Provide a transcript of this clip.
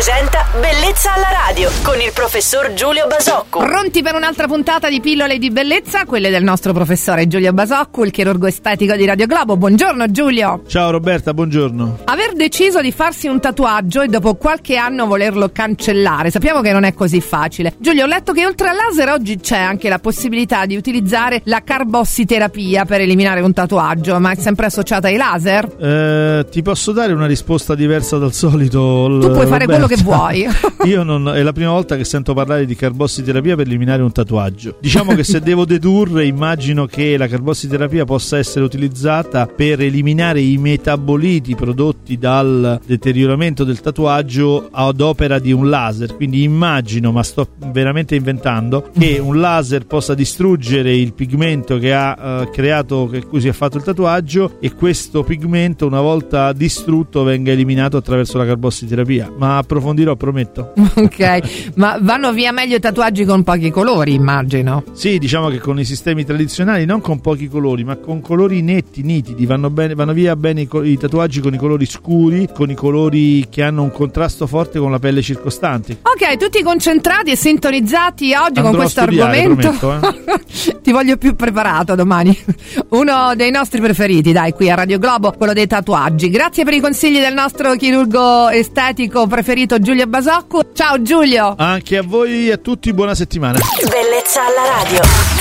presenta Bellezza alla radio con il professor Giulio Basocco. Pronti per un'altra puntata di pillole di bellezza? Quelle del nostro professore Giulio Basocco, il chirurgo estetico di Radio Globo. Buongiorno Giulio. Ciao Roberta, buongiorno. Aver deciso di farsi un tatuaggio e dopo qualche anno volerlo cancellare, sappiamo che non è così facile. Giulio, ho letto che oltre al laser oggi c'è anche la possibilità di utilizzare la carbossiterapia per eliminare un tatuaggio, ma è sempre associata ai laser? Eh, ti posso dare una risposta diversa dal solito? Tu puoi fare quello che vuoi. Io non, è la prima volta che sento parlare di carbossiterapia per eliminare un tatuaggio. Diciamo che se devo dedurre, immagino che la carbossiterapia possa essere utilizzata per eliminare i metaboliti prodotti dal deterioramento del tatuaggio ad opera di un laser. Quindi immagino, ma sto veramente inventando, che un laser possa distruggere il pigmento che ha eh, creato, che cui si è fatto il tatuaggio e questo pigmento una volta distrutto venga eliminato attraverso la carbossiterapia. Ma approfondirò, prometto. ok, ma vanno via meglio i tatuaggi con pochi colori, immagino. Sì, diciamo che con i sistemi tradizionali non con pochi colori, ma con colori netti, nitidi, vanno, bene, vanno via bene i, i, tatuaggi con i colori scuri, con i colori che hanno un contrasto forte con la pelle circostante. Ok, tutti concentrati e sintonizzati oggi Andrò con questo argomento. Prometto, eh. Ti voglio più preparato domani. Uno dei nostri preferiti, dai, qui a Radio Globo, quello dei tatuaggi. Grazie per i consigli del nostro chirurgo estetico preferito Giulio Basocco. Ciao Giulio. Anche a voi e a tutti buona settimana. Bellezza alla radio.